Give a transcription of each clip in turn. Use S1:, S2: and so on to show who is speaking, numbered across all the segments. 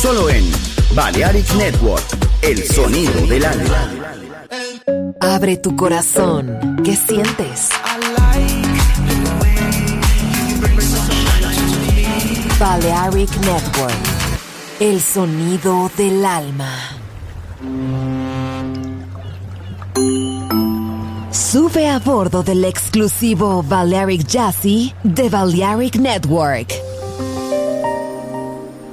S1: Solo en Balearic Network, el sonido del alma.
S2: Abre tu corazón. ¿Qué sientes? Balearic Network, el sonido del alma. Sube a bordo del exclusivo Balearic Jazzy de Balearic Network.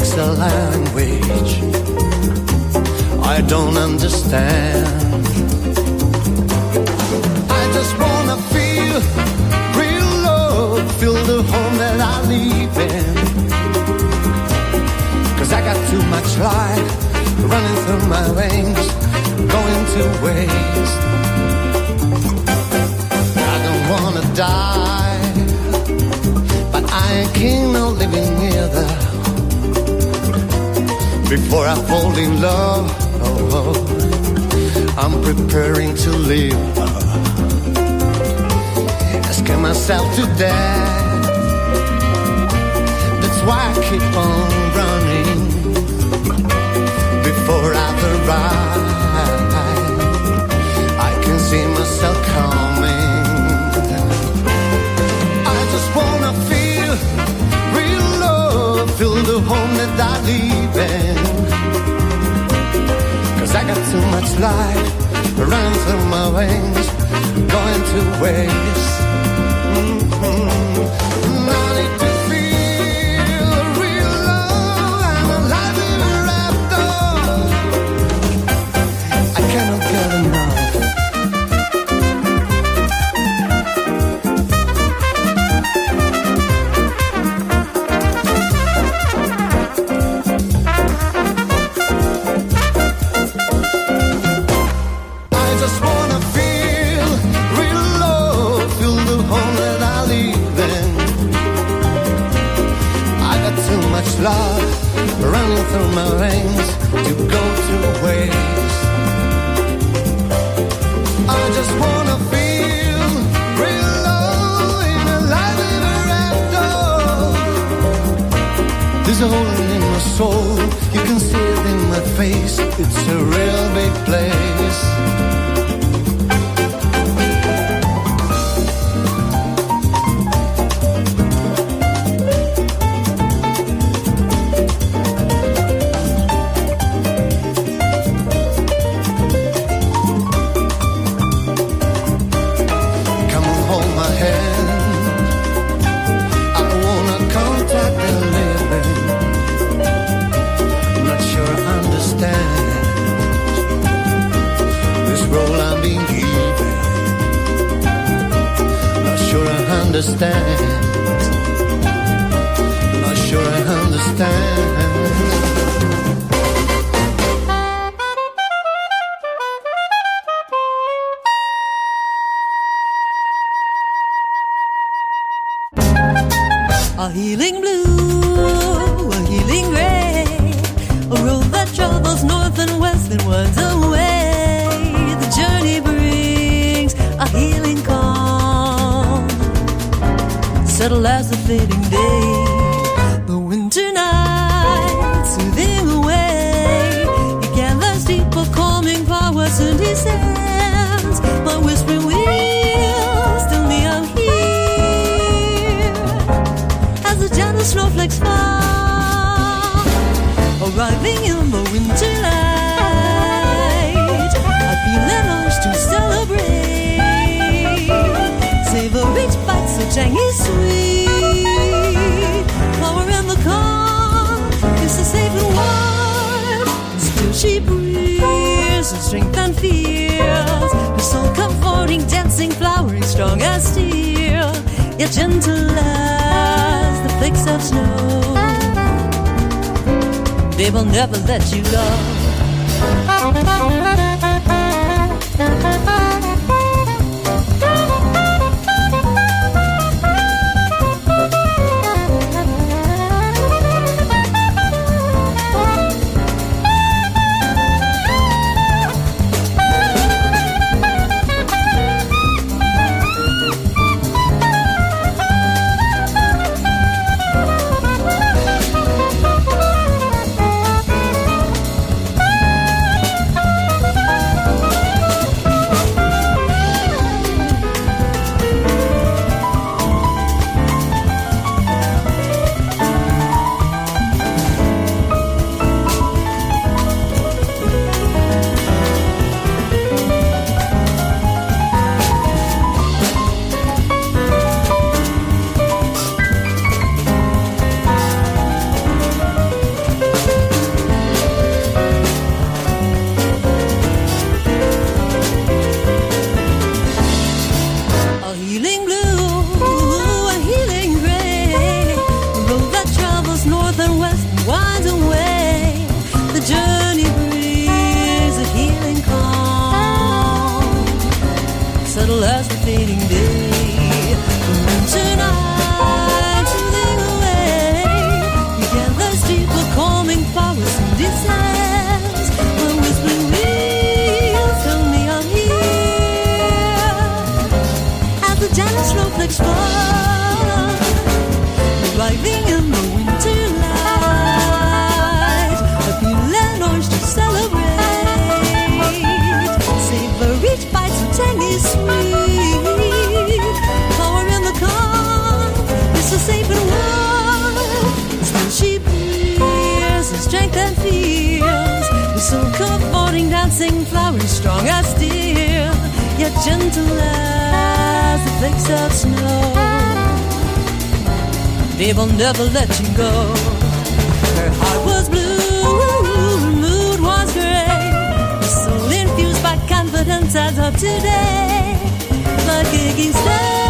S3: Speaks a language I don't understand. I just wanna feel real love, feel the home that I live in. Cause I got too much life running through my veins, going to waste. I don't wanna die but I ain't keen on living either. Before I fall in love, oh, oh, I'm preparing to live. Asking myself to death. That's why I keep on running. Before I arrive, I can see myself coming. I just wanna feel real love fill the home that I live in. Got too much life running through my veins, going to waste. Mm-hmm. I face. It's a real big place.
S4: sweet. Flower in the it's. Still she breathes strength and. Her soul comforting, dancing, flowering, strong as steel. Yet gentle as the flakes of snow. They will never let you go. dancing flower, strong as steel, yet gentle as the flakes of snow. They will never let you go. Her heart was blue, her mood was gray, her soul infused by confidence as of today. But Giggy stayed.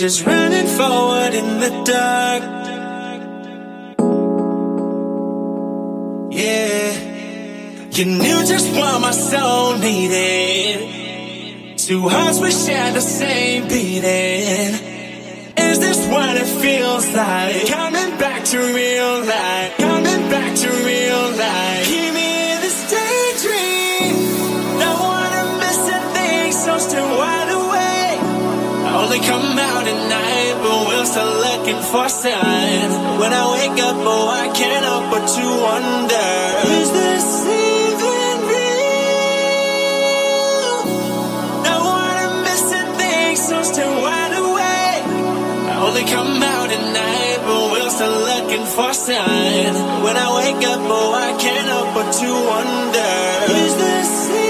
S5: Just running forward in the dark. Yeah. You knew just what my soul needed. Two hearts we share the same beating. Is this what it feels like? Coming back to real life. Coming looking for signs. When I wake up, oh, I can't help but to wonder: Is this even real? Don't wanna miss a thing, so still wide awake. I only come out at night, but we're still looking for signs. When I wake up, oh, I can't help but to wonder: Is this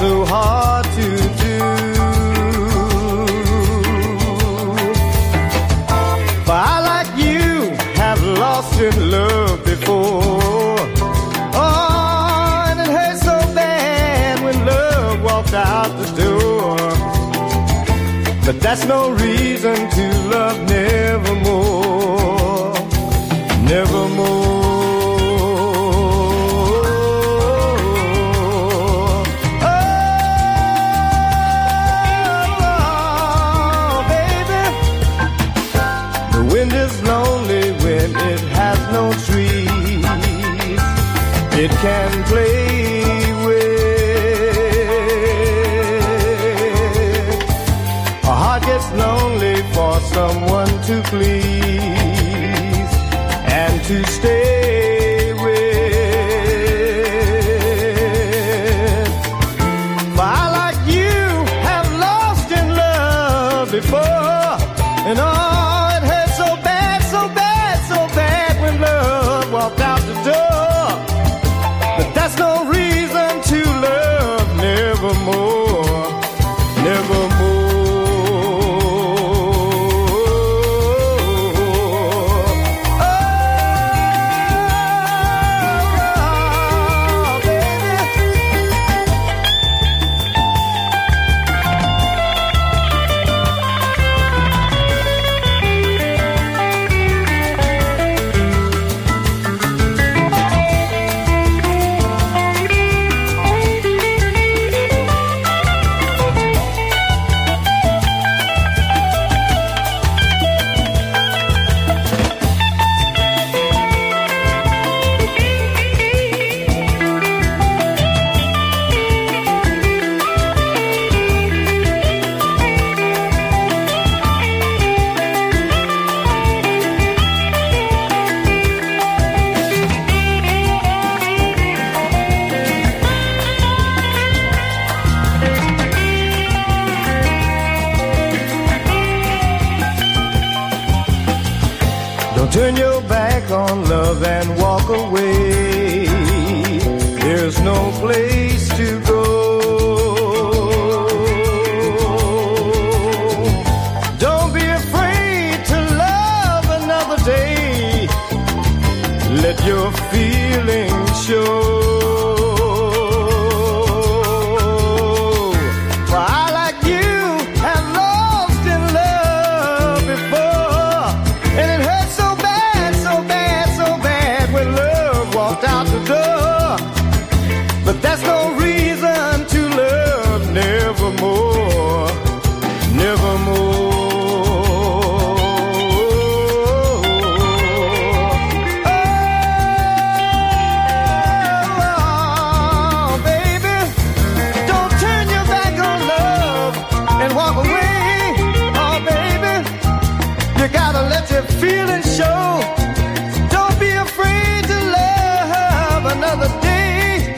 S6: so
S3: hard to do. But I, like you, have lost in love before. Oh, and it hurts so bad when love walked out the door. But that's no reason to you're feeling so, don't be afraid to love another day.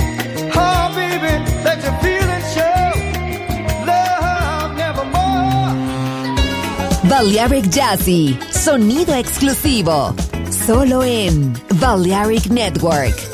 S3: Oh, baby, that you're feeling so, love nevermore.
S7: Balearic Jazzy, sonido exclusivo, solo en Balearic Network.